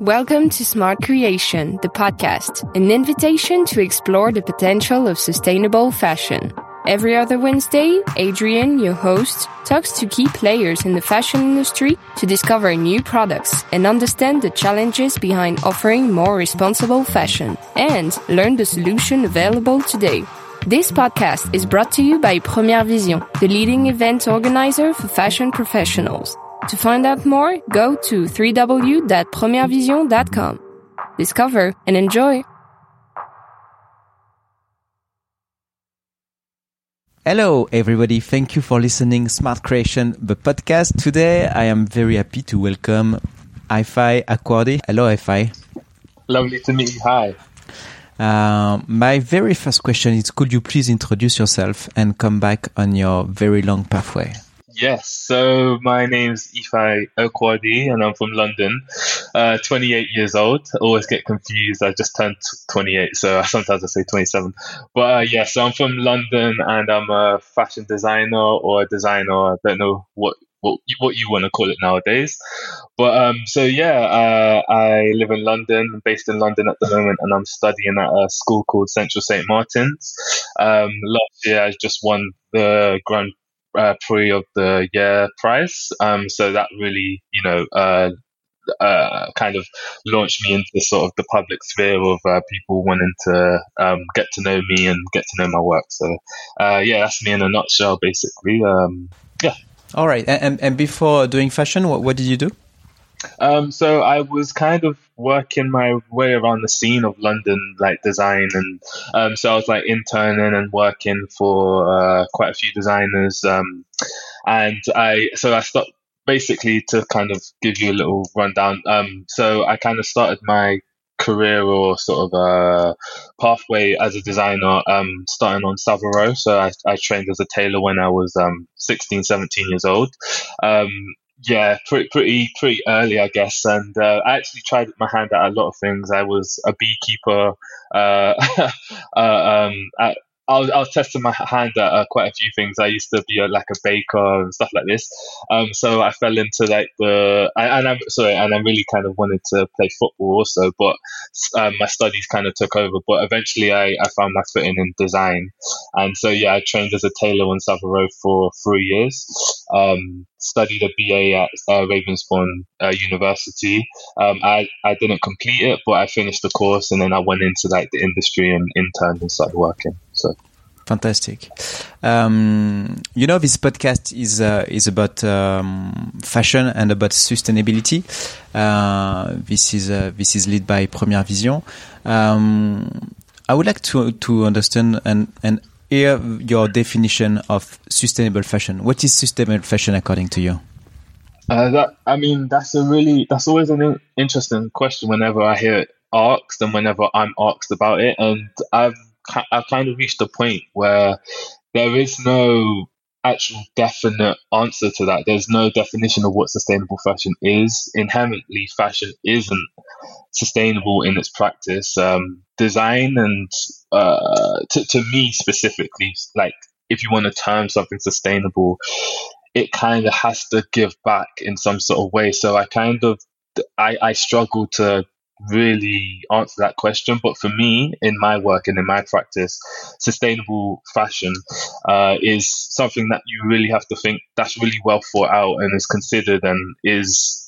Welcome to Smart Creation, the podcast, an invitation to explore the potential of sustainable fashion. Every other Wednesday, Adrian, your host, talks to key players in the fashion industry to discover new products and understand the challenges behind offering more responsible fashion and learn the solution available today. This podcast is brought to you by Première Vision, the leading event organizer for fashion professionals. To find out more, go to www.premierevision.com. Discover and enjoy. Hello, everybody. Thank you for listening Smart Creation, the podcast. Today, I am very happy to welcome Ifeanyi Okwuadi. Hello, Ifai. Lovely to meet you. Hi. Uh, my very first question is Could you please introduce yourself and come back on your very long pathway? Yes, so my name's Ifeanyi Okwuadi and I'm from London, uh, 28 years old. I always get confused. I just turned 28, so sometimes I say 27. But uh, yeah, so I'm from London and I'm a fashion designer or a designer. I don't know what what you, what you want to call it nowadays. But um, so yeah, uh, I live in London, based in London at the moment, and I'm studying at a school called Central St Martin's. Um, last year, I just won the Grand uh, Prix of the Year prize. Um, so that really, you know, uh, uh, kind of launched me into sort of the public sphere of uh, people wanting to um, get to know me and get to know my work. So, uh, yeah, that's me in a nutshell, basically. Um, yeah. All right. And, and before doing fashion, what, what did you do? Um, so I was kind of working my way around the scene of London, like design, and um, so I was like interning and working for uh, quite a few designers. Um, and I so I stopped basically to kind of give you a little rundown. Um, so I kind of started my career or sort of a pathway as a designer um, starting on Savile Row. So I, I, trained as a tailor when I was um, 16, 17 years old. Um, yeah, pretty pretty pretty early, I guess. And uh, I actually tried my hand at a lot of things. I was a beekeeper. Uh, uh, um, at, I was, I was testing my hand at uh, quite a few things. I used to be a, like a baker and stuff like this. Um, so I fell into like the and I'm sorry, and I really kind of wanted to play football also, but um, my studies kind of took over. But eventually, I, I found my footing in design, and so yeah, I trained as a tailor on Savile Row for three years. Um, studied a BA at uh, Ravensbourne uh, University. Um, I I didn't complete it, but I finished the course, and then I went into like the industry and interned and started working. So fantastic. Um, you know, this podcast is uh, is about um, fashion and about sustainability. Uh, this is uh, this is led by Première Vision. Um, I would like to to understand and and hear your definition of sustainable fashion. What is sustainable fashion according to you? Uh, that I mean, that's a really that's always an interesting question. Whenever I hear it asked, and whenever I'm asked about it, and I've I've kind of reached a point where there is no actual definite answer to that. There's no definition of what sustainable fashion is. Inherently, fashion isn't sustainable in its practice. Um, design and uh, to, to me specifically, like if you want to term something sustainable, it kind of has to give back in some sort of way. So I kind of I, I struggle to really answer that question. But for me, in my work and in my practice, sustainable fashion uh, is something that you really have to think that's really well thought out and is considered and is.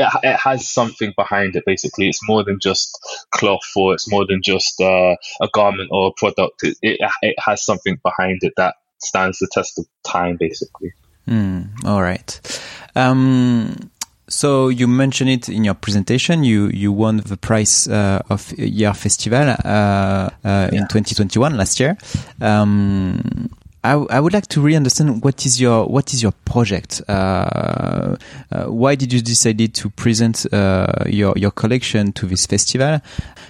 It, has something behind it. Basically, it's more than just cloth, or it's more than just uh, a garment or a product. It, it, it has something behind it that stands the test of time. Basically. Mm, all right. Um, so you mentioned it in your presentation. You you won the prize uh, of Hyères Festival uh, uh, yeah. in 2021 last year. Um, I, I, would like to really understand what is your what is your project. Uh, uh, why did you decide to present uh, your your collection to this festival?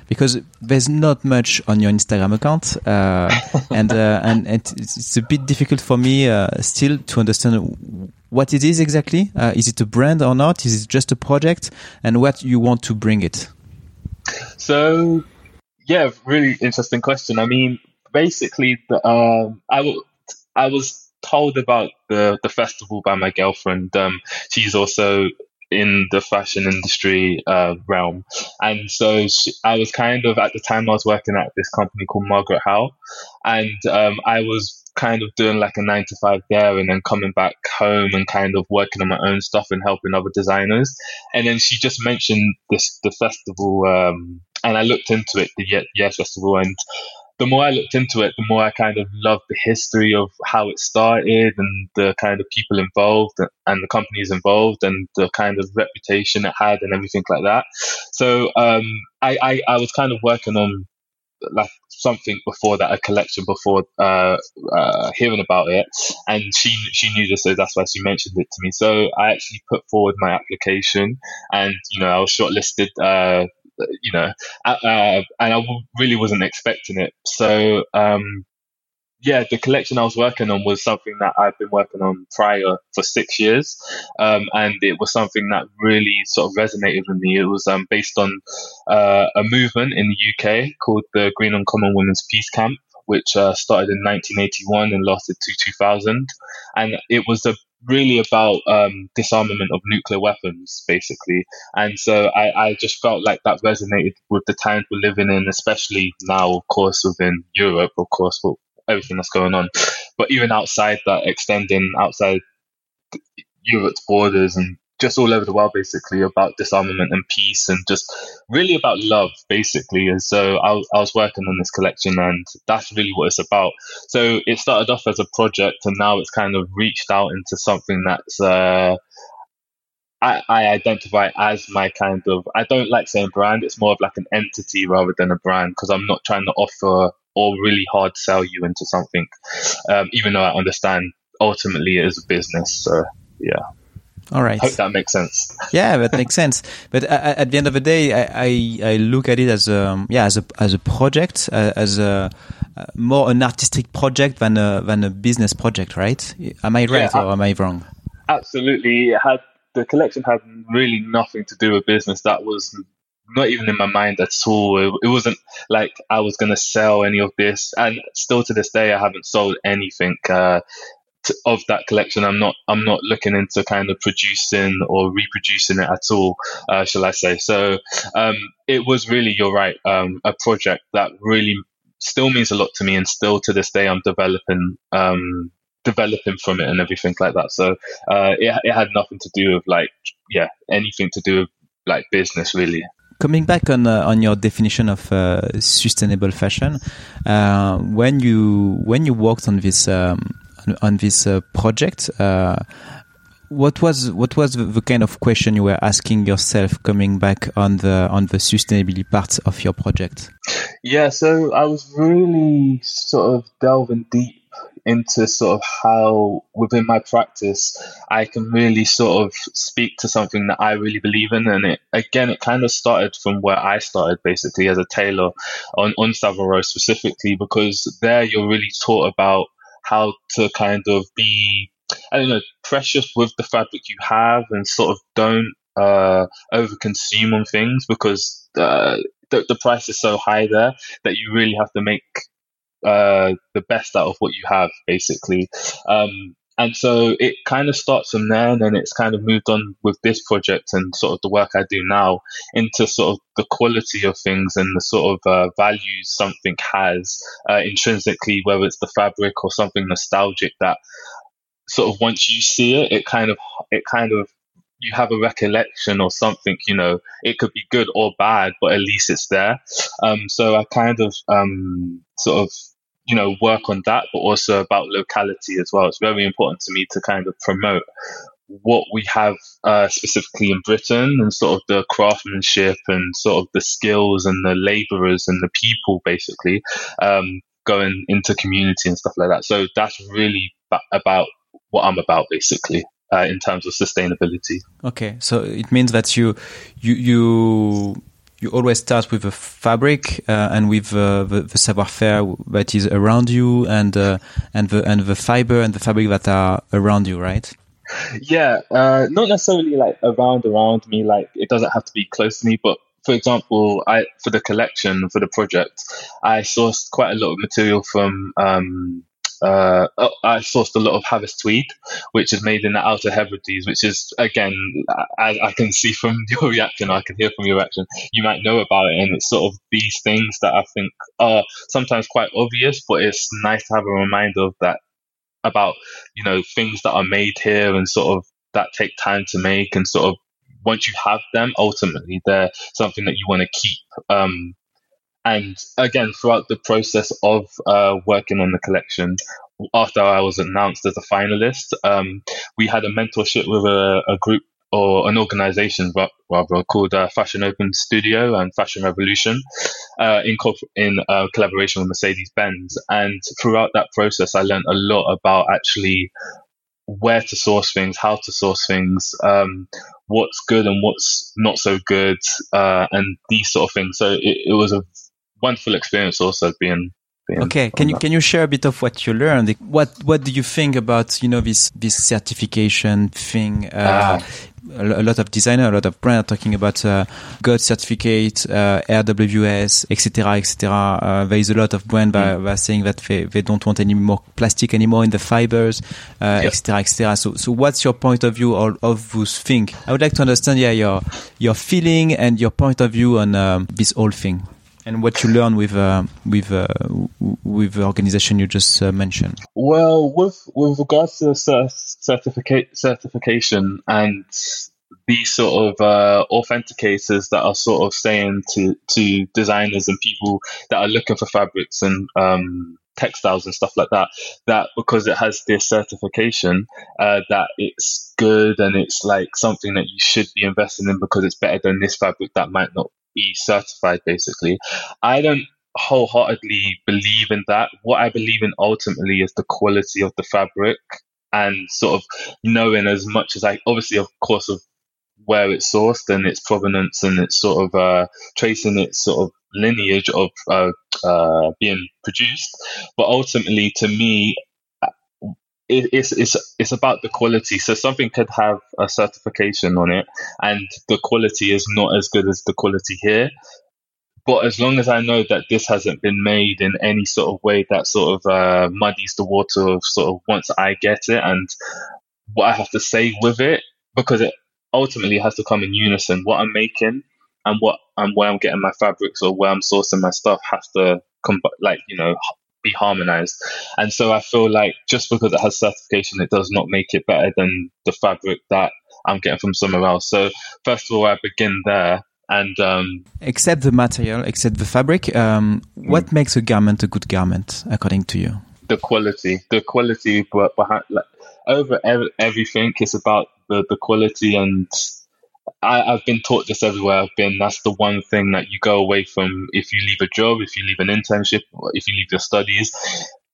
Because there's not much on your Instagram account, and and it's a bit difficult for me still to understand what it is exactly. Uh, is it a brand or not? Is it just a project? And what you want to bring it? So, yeah, really interesting question. I mean, basically, the, um, I, w- I was told about the, the festival by my girlfriend. Um, she's also in the fashion industry uh, realm. And so she, I was kind of at the time I was working at this company called Margaret Howell, and um, I was kind of doing like a nine to five there and then coming back home and kind of working on my own stuff and helping other designers. And then she just mentioned this the festival um, and I looked into it, the Hyères Festival, and the more I looked into it, the more I kind of loved the history of how it started and the kind of people involved and the companies involved and the kind of reputation it had and everything like that. So um, I, I, I was kind of working on like something before that, a collection before uh, uh, hearing about it, and she she knew this, so that's why she mentioned it to me. So I actually put forward my application, and you know I was shortlisted. Uh, you know, uh, uh and I really wasn't expecting it. So um, yeah, the collection I was working on was something that I've been working on prior for six years, um, and it was something that really sort of resonated with me. It was um, based on uh, a movement in the UK called the Greenham Common Women's Peace Camp, which uh, started in 1981 and lasted to 2000, and it was a really about um, disarmament of nuclear weapons, basically. And so I, I, just felt like that resonated with the times we're living in, especially now, of course, within Europe, of course, with everything that's going on. But even outside that, extending outside Europe's borders and just all over the world, basically, about disarmament and peace and just really about love, basically. And so I, I was working on this collection, and that's really what it's about. So it started off as a project, and now it's kind of reached out into something that's. Uh, I, I identify as my kind of I don't like saying brand. It's more of like an entity rather than a brand because I'm not trying to offer or really hard sell you into something, um, even though I understand ultimately it is a business. So yeah. All right. Hope that makes sense. Yeah, that makes sense. But at the end of the day, I, I, I look at it as a yeah as a as a project uh, as a uh, more an artistic project than a than a business project, right? Am I right yeah, or am I wrong? Absolutely. It had the collection had really nothing to do with business. That was not even in my mind at all. It, it wasn't like I was going to sell any of this. And still to this day, I haven't sold anything. Uh, of that collection. I'm not I'm not looking into kind of producing or reproducing it at all, uh, shall I say? So um, it was really you're right, um, a project that really still means a lot to me, and still to this day I'm developing um, developing from it and everything like that. So uh, it it had nothing to do with like yeah anything to do with like business really coming back on uh, on your definition of uh, sustainable fashion, uh, when you when you worked on this um, on this uh, project, uh, what was what was the kind of question you were asking yourself coming back on the on the sustainability part of your project? Yeah, so I was really sort of delving deep into sort of how within my practice I can really sort of speak to something that I really believe in. And it again, it kind of started from where I started basically as a tailor on, on Savile Row specifically, because there you're really taught about how to kind of be I don't know, precious with the fabric you have and sort of don't uh, over consume on things because uh, the, the price is so high there that you really have to make uh, the best out of what you have, basically. Um, and so it kind of starts from there, and then it's kind of moved on with this project and sort of the work I do now into sort of the quality of things and the sort of uh, values something has uh, intrinsically, whether it's the fabric or something nostalgic that sort of once you see it, it kind of it kind of you have a recollection or something, you know, it could be good or bad, but at least it's there. Um, so I kind of um, sort of, you know, work on that, but also about locality as well. It's very important to me to kind of promote what we have uh, specifically in Britain and sort of the craftsmanship and sort of the skills and the laborers and the people basically um, going into community and stuff like that. So that's really about what I'm about basically uh, in terms of sustainability. Okay, so it means that you you you you always start with the fabric uh, and with uh, the, the savoir-faire that is around you and uh, and the and the fiber and the fabric that are around you, right? Yeah, uh, not necessarily like around around me. Like it doesn't have to be close to me, but for example, I for the collection for the project, I sourced quite a lot of material from um, uh, oh, I sourced a lot of Harris tweed, which is made in the Outer Hebrides, which is again, I, I can see from your reaction, I can hear from your reaction, you might know about it, and it's sort of these things that I think are sometimes quite obvious, but it's nice to have a reminder of that about you know things that are made here and sort of that take time to make and sort of once you have them ultimately they're something that you want to keep um, and again throughout the process of uh, working on the collection after i was announced as a finalist um, we had a mentorship with a, a group or an organization rather called uh, Fashion Open Studio and Fashion Revolution uh, in, co- in uh, collaboration with Mercedes Benz. And throughout that process, I learned a lot about actually where to source things, how to source things, um, what's good and what's not so good, uh, and these sort of things. So it, it was a wonderful experience also being Okay, can you can you share a bit of what you learned? What what do you think about you know this this certification thing? Uh, uh, a lot of designer, a lot of brand are talking about uh, GOTS certificate, uh, RWS, etc., etc. Uh, there is a lot of brand that, mm. that are saying that they, they don't want any more plastic anymore in the fibers, etc., uh, etc. So, so what's your point of view of, of those things? I would like to understand, yeah, your your feeling and your point of view on um, this whole thing and what you learn with uh, with uh, with the organization you just uh, mentioned? Well, with with regards to certificate certification and these sort of uh, authenticators that are sort of saying to to designers and people that are looking for fabrics and um, textiles and stuff like that that because it has this certification uh, that it's good and it's like something that you should be investing in because it's better than this fabric that might not be certified, basically. I don't wholeheartedly believe in that. What I believe in ultimately is the quality of the fabric and sort of knowing as much as I, obviously, of course, of where it's sourced and its provenance and it's sort of uh, tracing its sort of lineage of uh, uh, being produced. But ultimately, to me, it, it's it's it's about the quality. So something could have a certification on it, and the quality is not as good as the quality here. But as long as I know that this hasn't been made in any sort of way that sort of uh, muddies the water of sort of once I get it and what I have to say with it, because it ultimately has to come in unison. What I'm making and what and where I'm getting my fabrics or where I'm sourcing my stuff has to come like you know be harmonized. And so I feel like just because it has certification, it does not make it better than the fabric that I'm getting from somewhere else. So first of all, I begin there. And um, except the material, except the fabric, um, what mm. makes a garment a good garment, according to you? The quality, the quality, but behind like over every, everything, it's about the, the quality and I, have been taught this everywhere I've been. That's the one thing that you go away from if you leave a job, if you leave an internship, if you leave your studies.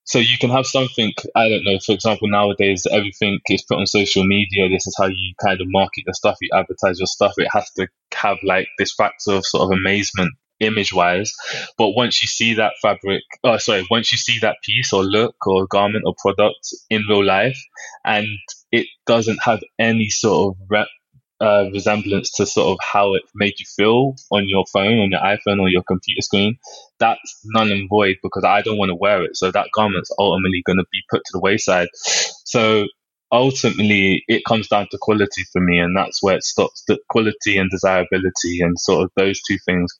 So you can have something, I don't know, for example, nowadays everything is put on social media. This is how you kind of market your stuff, you advertise your stuff. It has to have like this factor of sort of amazement image wise. But once you see that fabric, oh, sorry, once you see that piece or look or garment or product in real life and it doesn't have any sort of rep uh, resemblance to sort of how it made you feel on your phone, on your iPhone, or your computer screen, that's null and void because I don't want to wear it. So that garment's ultimately going to be put to the wayside. So ultimately, it comes down to quality for me, and that's where it stops. The quality and desirability, and sort of those two things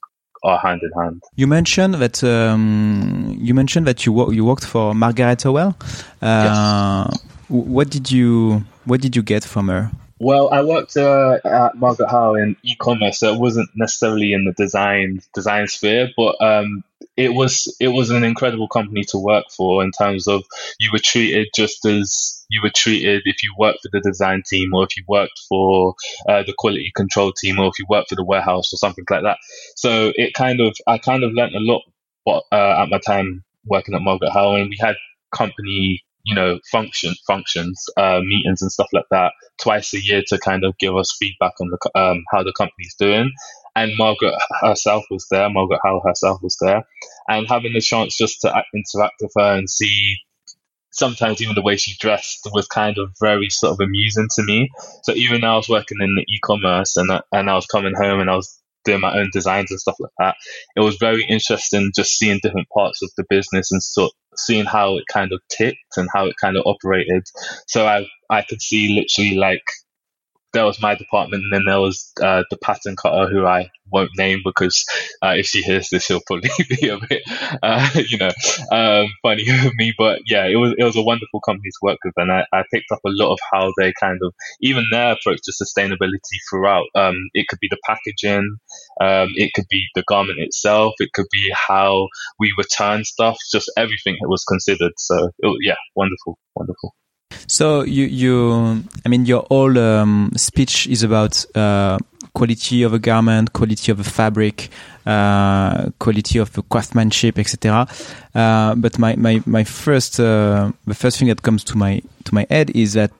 are hand in hand. You mentioned that um, you mentioned that you you worked for Margaret Howell. Uh, yes. What did you what did you get from her? Well, I worked uh, at Margaret Howell in e-commerce, so it wasn't necessarily in the design design sphere, but um, it was it was an incredible company to work for in terms of you were treated just as you were treated if you worked for the design team or if you worked for uh, the quality control team or if you worked for the warehouse or something like that. So it kind of I kind of learned a lot uh, at my time working at Margaret Howell, and we had company you know, function functions, uh, meetings and stuff like that twice a year to kind of give us feedback on the um, how the company's doing. And Margaret herself was there. Margaret Howell herself was there, and having the chance just to interact with her and see. Sometimes even the way she dressed was kind of very sort of amusing to me. So even though I was working in the e-commerce and and I was coming home and I was doing my own designs and stuff like that. It was very interesting just seeing different parts of the business and sort seeing how it kind of ticked and how it kind of operated. So I I could see literally like there was my department, and then there was uh, the pattern cutter who I won't name because uh, if she hears this, she'll probably be a bit, uh, you know, um, funny with me. But yeah, it was it was a wonderful company to work with, and I, I picked up a lot of how they kind of even their approach to sustainability throughout. Um, it could be the packaging, um, it could be the garment itself, it could be how we return stuff, just everything was considered. So it, yeah, wonderful, wonderful. So you, you, I mean, your whole um, speech is about uh, quality of a garment, quality of a fabric, uh, quality of the craftsmanship, etc. Uh, but my, my, my first, uh, the first thing that comes to my to my head is that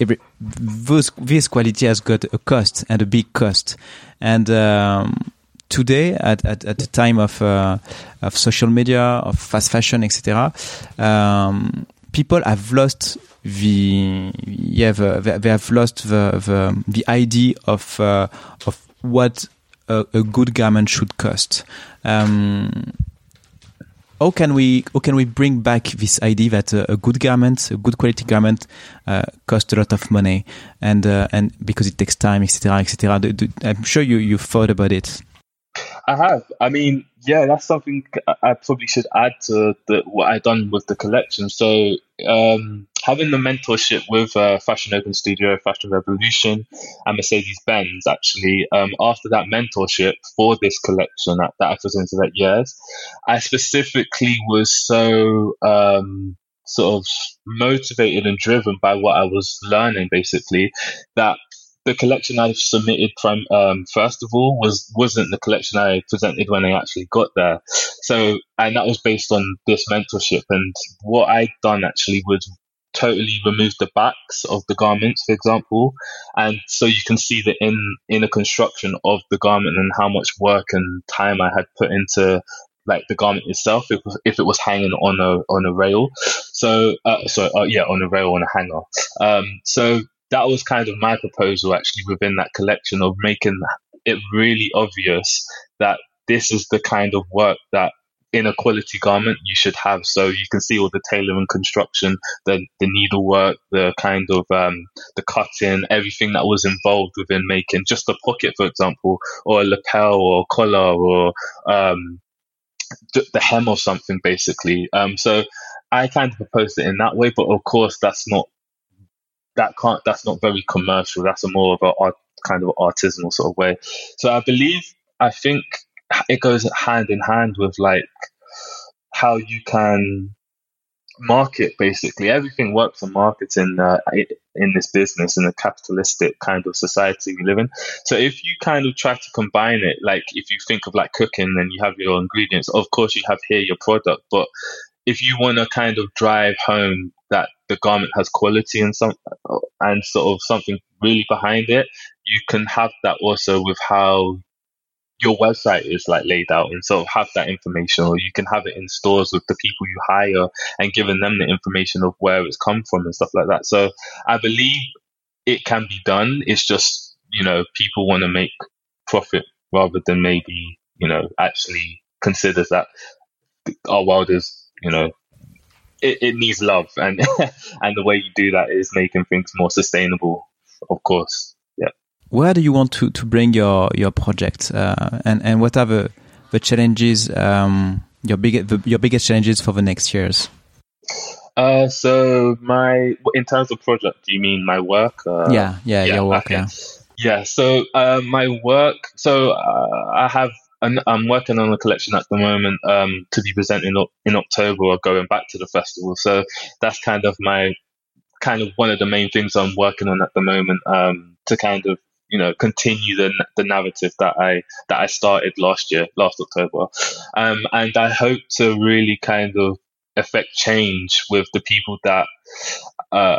every this, quality has got a cost and a big cost, and um, today at, at, at the time of uh, of social media, of fast fashion, etc. Um, people have lost the yeah the, they have lost the the, the idea of uh, of what a, a, good garment should cost. Um, how can we how can we bring back this idea that a, a good garment, a good quality garment, uh, costs a lot of money, and uh, and because it takes time, etc., etc. I'm sure you you thought about it. I have. I mean, yeah, that's something I probably should add to the, what I've done with the collection. So, um, having the mentorship with uh, Fashion Open Studio, Fashion Revolution, and Mercedes Benz, actually, um, after that mentorship for this collection that, that I presented at Hyères, I specifically was so um, sort of motivated and driven by what I was learning, basically, that the collection I submitted from um, first of all was wasn't the collection I presented when I actually got there. So and that was based on this mentorship and what I'd done actually was totally remove the backs of the garments, for example, and so you can see the in inner construction of the garment and how much work and time I had put into like the garment itself if, if it was hanging on a on a rail. So uh, so uh, yeah on a rail on a hanger. Um, so that was kind of my proposal actually within that collection of making it really obvious that this is the kind of work that in a quality garment you should have. So you can see all the tailoring construction, the the needlework, the kind of um, the cutting, everything that was involved within making just a pocket, for example, or a lapel or collar or um, the hem or something, basically. Um, so I kind of proposed it in that way, but of course that's not that can't that's not very commercial. That's a more of a art, kind of artisanal sort of way. So I believe I think it goes hand in hand with like how you can market basically. Everything works on marketing uh, in this business in a capitalistic kind of society we live in. So if you kind of try to combine it like if you think of like cooking and you have your ingredients. Of course you have here your product but if you want to kind of drive home that the garment has quality and some and sort of something really behind it, you can have that also with how your website is like laid out and of have that information or you can have it in stores with the people you hire and giving them the information of where it's come from and stuff like that. So I believe it can be done. It's just, you know, people want to make profit rather than maybe, you know, actually consider that our world is you know, it, it needs love, and and the way you do that is making things more sustainable. Of course. Where do you want to, to bring your your project, uh, and and what are the the challenges, um, your big the, your biggest challenges for the next years? Uh, so my in terms of project, do you mean my work? Uh, yeah, yeah, yeah, your work. Okay. Yeah. Yeah. So uh, my work. So uh, I have I'm working on a collection at the moment um, to be presented in, in October or going back to the festival. So that's kind of my kind of one of the main things I'm working on at the moment um, to kind of you know continue the the narrative that I that I started last year, last October, um, and I hope to really kind of affect change with the people that uh,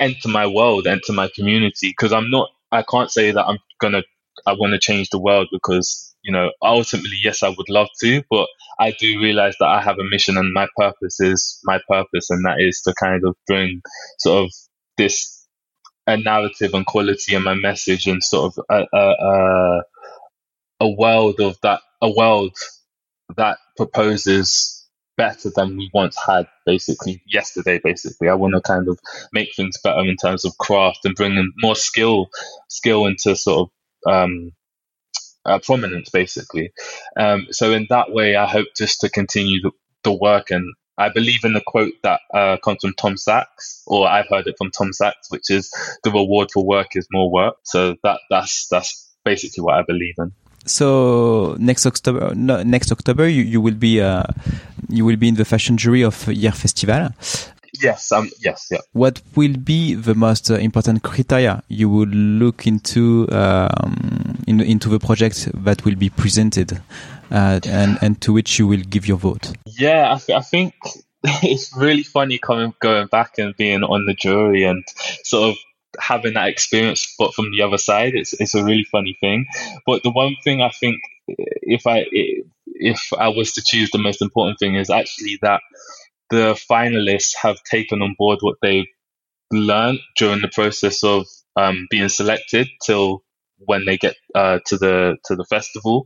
enter my world, enter my community. Because I'm not, I can't say that I'm gonna I want to change the world because you know, ultimately, yes, I would love to, but I do realize that I have a mission and my purpose is my purpose, and that is to kind of bring sort of this a narrative and quality in my message and sort of a, a, a, world of that, a world that proposes better than we once had basically yesterday basically. I want to kind of make things better in terms of craft and bring in more skill skill into sort of um, uh, prominence basically. Um, so in that way i hope just to continue the, the work and I believe in the quote that uh, comes from Tom Sachs, or I've heard it from Tom Sachs, which is the reward for work is more work. So that that's that's basically what I believe in. So next October, no, next October, you, you will be uh, you will be in the fashion jury of Hyères Festival. Yes, um, yes, yeah. What will be the most uh, important criteria you will look into um, in, into the project that will be presented, uh, and and to which you will give your vote? Yeah, I, th- I think it's really funny coming going back and being on the jury and sort of having that experience but from the other side it's it's a really funny thing but the one thing i think if i if i was to choose the most important thing is actually that the finalists have taken on board what they've learned during the process of um, being selected till when they get uh, to the to the festival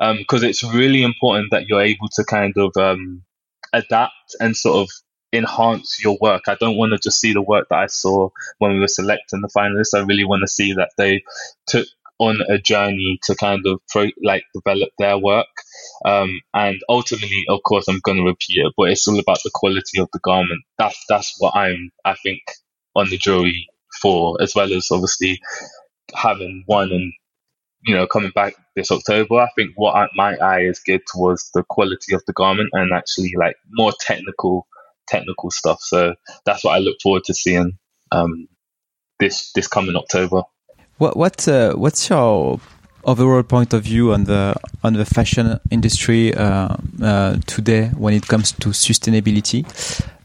because um, it's really important that you're able to kind of um, adapt and sort of enhance your work. I don't want to just see the work that I saw when we were selecting the finalists. I really want to see that they took on a journey to kind of pro, like develop their work. Um, and ultimately, of course, I'm going to repeat it, but it's all about the quality of the garment. That's that's what I'm, I think, on the jury for, as well as obviously having won and you know coming back this October. I think what I, my eye is geared towards the quality of the garment and actually like more technical technical stuff. So that's what I look forward to seeing um, this this coming October. What what uh, what's your overall point of view on the on the fashion industry uh, uh, today when it comes to sustainability?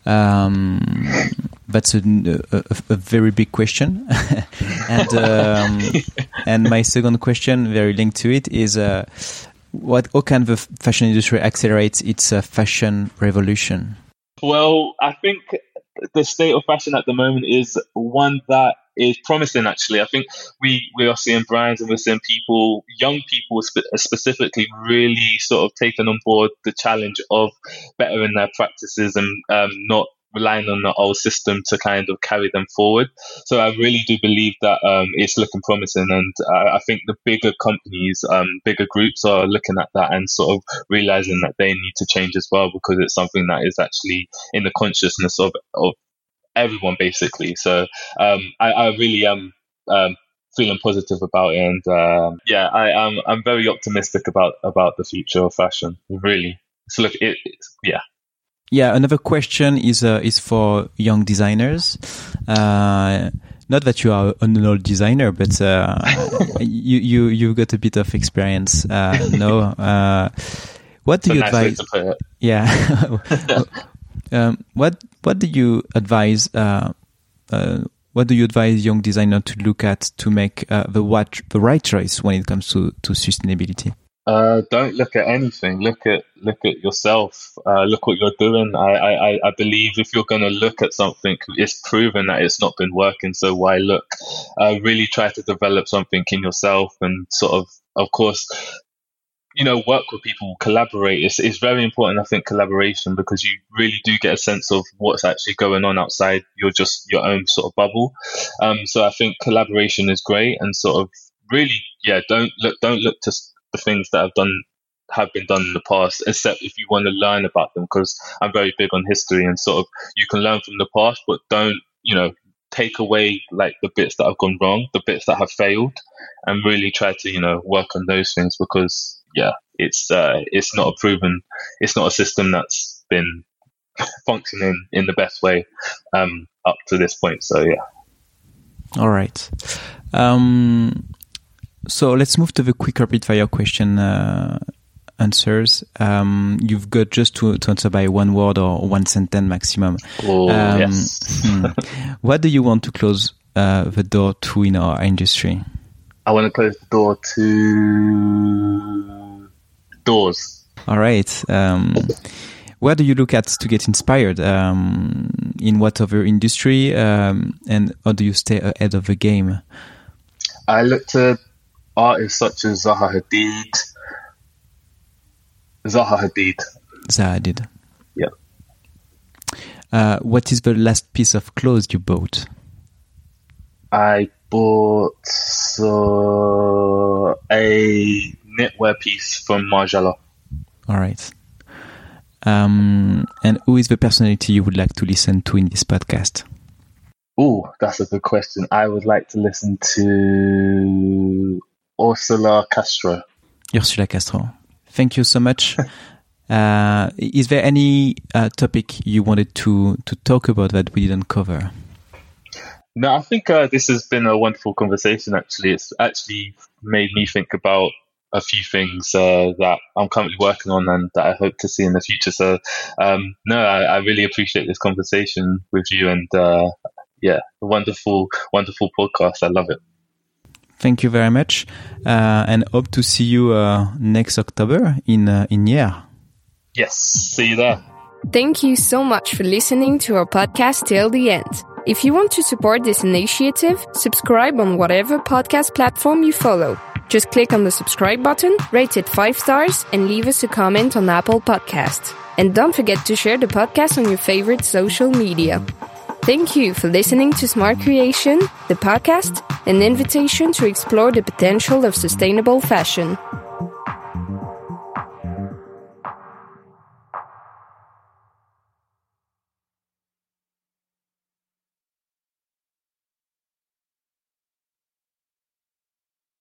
Um, that's a, a, a, very big question, and um, and my second question, very linked to it, is uh, what how can the fashion industry accelerate its uh, fashion revolution? Well, I think the state of fashion at the moment is one that is promising. Actually, I think we we are seeing brands and we're seeing people, young people spe- specifically, really sort of taking on board the challenge of bettering their practices and um, not relying on the old system to kind of carry them forward. So I really do believe that um, it's looking promising, and I, I think the bigger companies, um, bigger groups are looking at that and sort of realizing that they need to change as well because it's something that is actually in the consciousness of of everyone basically. So um, I, I, really am. Um, feeling positive about it, and um, yeah, I am. I'm very optimistic about about the future of fashion. Really, so look, it, yeah, yeah, another question is uh, is for young designers. Uh, not that you are an old designer, but uh, you you you've got a bit of experience. Uh, no, uh, what do you advise? Yeah, um, what what do you advise? Uh, what do you advise young designer to look at to make the what the right choice when it comes to to sustainability? Uh, don't look at anything. Look at look at yourself. Uh, look what you're doing. I, I, I believe if you're going to look at something, it's proven that it's not been working. So why look? Uh, really try to develop something in yourself, and sort of, of course, you know, work with people, collaborate. It's, it's very important, I think, collaboration because you really do get a sense of what's actually going on outside your just your own sort of bubble. Um, so I think collaboration is great, and sort of really, yeah, don't look, don't look to the things that have done have been done in the past, except if you want to learn about them, because I'm very big on history and sort of you can learn from the past, but don't, you know, take away like the bits that have gone wrong, the bits that have failed, and really try to, you know, work on those things because yeah, it's uh, it's not a proven, it's not a system that's been functioning in the best way um, up to this point. So yeah. All right. Um, so let's move to the quick rapid fire question uh, answers. Um, you've got just to, to, answer by one word or one sentence maximum. Oh, um, yes. Hmm. what do you want to close uh, the door to in our industry? I want to close the door to doors. All right. Um, where do you look at to get inspired? Um, in whatever industry, um, and how do you stay ahead of the game? I look to artists such as Zaha Hadid. Zaha Hadid. Zaha Hadid. Yeah. Uh, what is the last piece of clothes you bought? I bought uh, a knitwear piece from Margiela. All right. Um, and who is the personality you would like to listen to in this podcast? Oh, that's a good question. I would like to listen to Ursula Castro. Ursula Castro. Thank you so much. uh, is there any uh, topic you wanted to, to talk about that we didn't cover? No, I think uh, this has been a wonderful conversation. Actually, it's actually made me think about a few things uh, that I'm currently working on and that I hope to see in the future. So, um, no, I, I, really appreciate this conversation with you, and uh, yeah, wonderful, wonderful podcast. I love it. Thank you very much, uh, and hope to see you uh, next October in uh, in Hyères. Yes, see you there. Thank you so much for listening to our podcast till the end. If you want to support this initiative, subscribe on whatever podcast platform you follow. Just click on the subscribe button, rate it 5 stars, and leave us a comment on Apple Podcast. And don't forget to share the podcast on your favorite social media. Thank you for listening to Smart Creation, the podcast, an invitation to explore the potential of sustainable fashion.